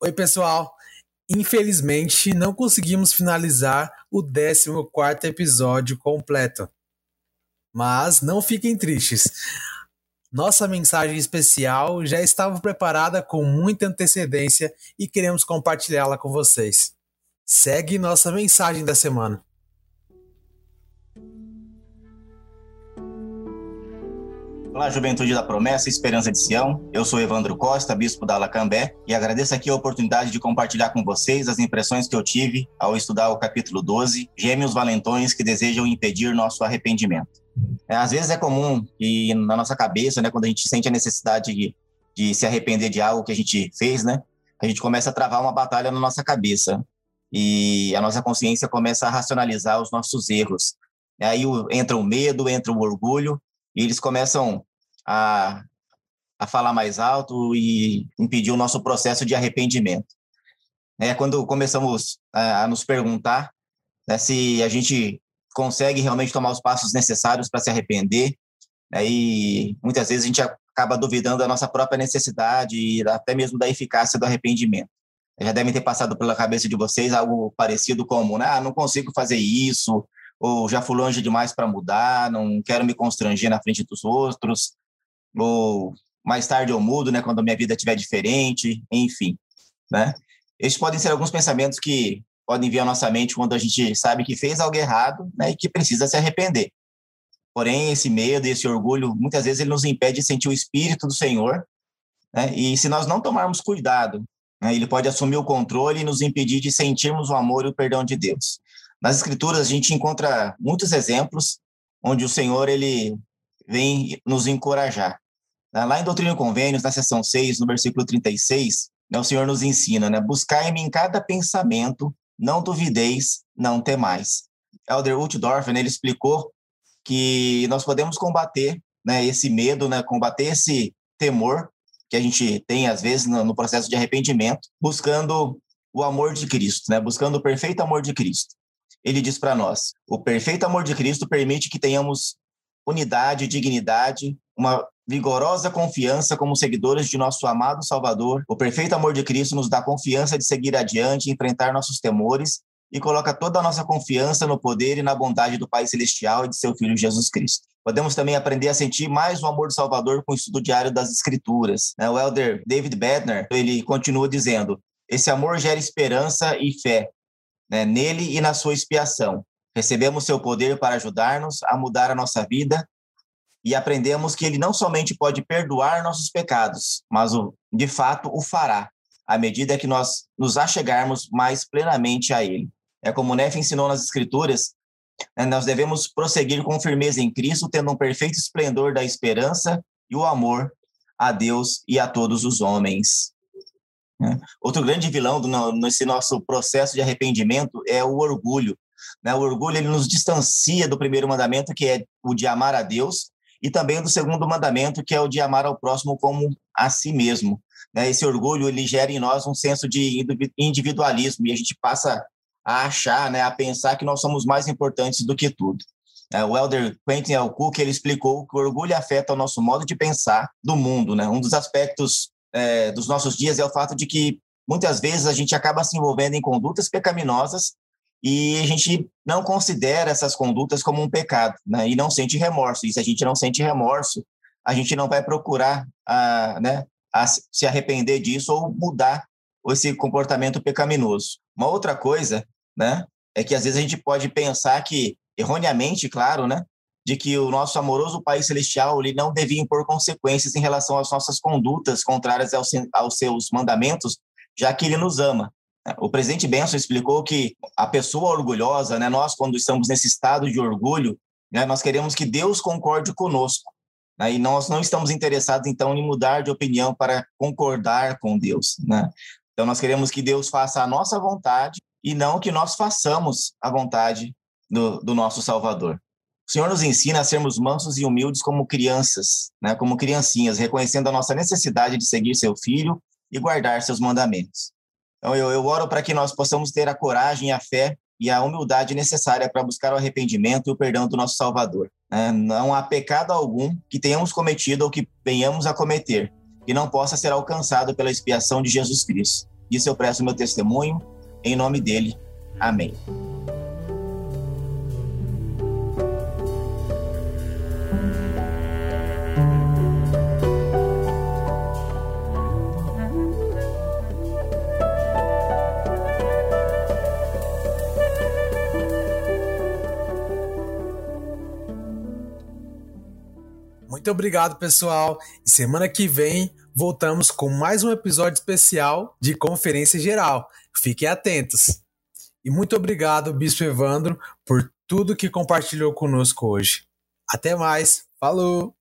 Oi, pessoal. Infelizmente, não conseguimos finalizar o 14 episódio completo. Mas não fiquem tristes. Nossa mensagem especial já estava preparada com muita antecedência e queremos compartilhá-la com vocês. Segue nossa mensagem da semana. Olá, Juventude da Promessa, Esperança de Sião. Eu sou Evandro Costa, bispo da Alacambé, e agradeço aqui a oportunidade de compartilhar com vocês as impressões que eu tive ao estudar o capítulo 12, Gêmeos Valentões que desejam impedir nosso arrependimento. É, às vezes é comum que na nossa cabeça, né, quando a gente sente a necessidade de, de se arrepender de algo que a gente fez, né, a gente começa a travar uma batalha na nossa cabeça e a nossa consciência começa a racionalizar os nossos erros. Aí entra o medo, entra o orgulho, e eles começam a, a falar mais alto e impedir o nosso processo de arrependimento. É quando começamos a, a nos perguntar né, se a gente consegue realmente tomar os passos necessários para se arrepender, né, e muitas vezes a gente acaba duvidando da nossa própria necessidade e até mesmo da eficácia do arrependimento. Já devem ter passado pela cabeça de vocês algo parecido como, né, ah, não consigo fazer isso, ou já fui longe demais para mudar, não quero me constranger na frente dos outros, ou mais tarde eu mudo, né, quando a minha vida estiver diferente, enfim, né? Esses podem ser alguns pensamentos que podem vir à nossa mente quando a gente sabe que fez algo errado, né, e que precisa se arrepender. Porém, esse medo e esse orgulho, muitas vezes ele nos impede de sentir o espírito do Senhor, né? E se nós não tomarmos cuidado, né, ele pode assumir o controle e nos impedir de sentirmos o amor e o perdão de Deus. Nas escrituras a gente encontra muitos exemplos onde o Senhor ele vem nos encorajar. Né? Lá em Doutrina e Convênios, na seção 6, no versículo 36, né, o Senhor nos ensina, né? Buscai-me em cada pensamento, não duvideis, não temais. Elder Uchtdorf, né, ele explicou que nós podemos combater né, esse medo, né, combater esse temor que a gente tem, às vezes, no, no processo de arrependimento, buscando o amor de Cristo, né, buscando o perfeito amor de Cristo. Ele diz para nós: o perfeito amor de Cristo permite que tenhamos unidade, dignidade, uma vigorosa confiança como seguidores de nosso amado Salvador. O perfeito amor de Cristo nos dá confiança de seguir adiante, enfrentar nossos temores e coloca toda a nossa confiança no poder e na bondade do Pai Celestial e de seu Filho Jesus Cristo. Podemos também aprender a sentir mais o amor do Salvador com o estudo diário das Escrituras. Né? O elder David Bednar, ele continua dizendo, esse amor gera esperança e fé né? nele e na sua expiação. Recebemos seu poder para ajudar-nos a mudar a nossa vida e aprendemos que ele não somente pode perdoar nossos pecados, mas o, de fato o fará, à medida que nós nos achegarmos mais plenamente a ele. É como Nefe ensinou nas Escrituras, né, nós devemos prosseguir com firmeza em Cristo, tendo um perfeito esplendor da esperança e o amor a Deus e a todos os homens. Né. Outro grande vilão do, nesse nosso processo de arrependimento é o orgulho. Né? O orgulho ele nos distancia do primeiro mandamento, que é o de amar a Deus, e também do segundo mandamento, que é o de amar ao próximo como a si mesmo. Né? Esse orgulho ele gera em nós um senso de individualismo e a gente passa a achar, né, a pensar que nós somos mais importantes do que tudo. É, o elder Quentin L. Ele explicou que o orgulho afeta o nosso modo de pensar do mundo. Né? Um dos aspectos é, dos nossos dias é o fato de que muitas vezes a gente acaba se envolvendo em condutas pecaminosas e a gente não considera essas condutas como um pecado, né? E não sente remorso. E se a gente não sente remorso, a gente não vai procurar, a, né, a se arrepender disso ou mudar esse comportamento pecaminoso. Uma outra coisa, né, é que às vezes a gente pode pensar que erroneamente, claro, né, de que o nosso amoroso Pai Celestial ele não devia impor consequências em relação às nossas condutas contrárias aos, aos seus mandamentos, já que ele nos ama. O presidente Benson explicou que a pessoa orgulhosa, né, nós, quando estamos nesse estado de orgulho, né, nós queremos que Deus concorde conosco. Né, e nós não estamos interessados, então, em mudar de opinião para concordar com Deus. Né? Então, nós queremos que Deus faça a nossa vontade e não que nós façamos a vontade do, do nosso Salvador. O Senhor nos ensina a sermos mansos e humildes como crianças, né, como criancinhas, reconhecendo a nossa necessidade de seguir seu filho e guardar seus mandamentos. Então, eu, eu oro para que nós possamos ter a coragem, a fé e a humildade necessária para buscar o arrependimento e o perdão do nosso Salvador. Né? Não há pecado algum que tenhamos cometido ou que venhamos a cometer que não possa ser alcançado pela expiação de Jesus Cristo. Isso eu presto meu testemunho, em nome dele. Amém. Muito obrigado, pessoal. E semana que vem voltamos com mais um episódio especial de Conferência Geral. Fiquem atentos. E muito obrigado, Bispo Evandro, por tudo que compartilhou conosco hoje. Até mais. Falou!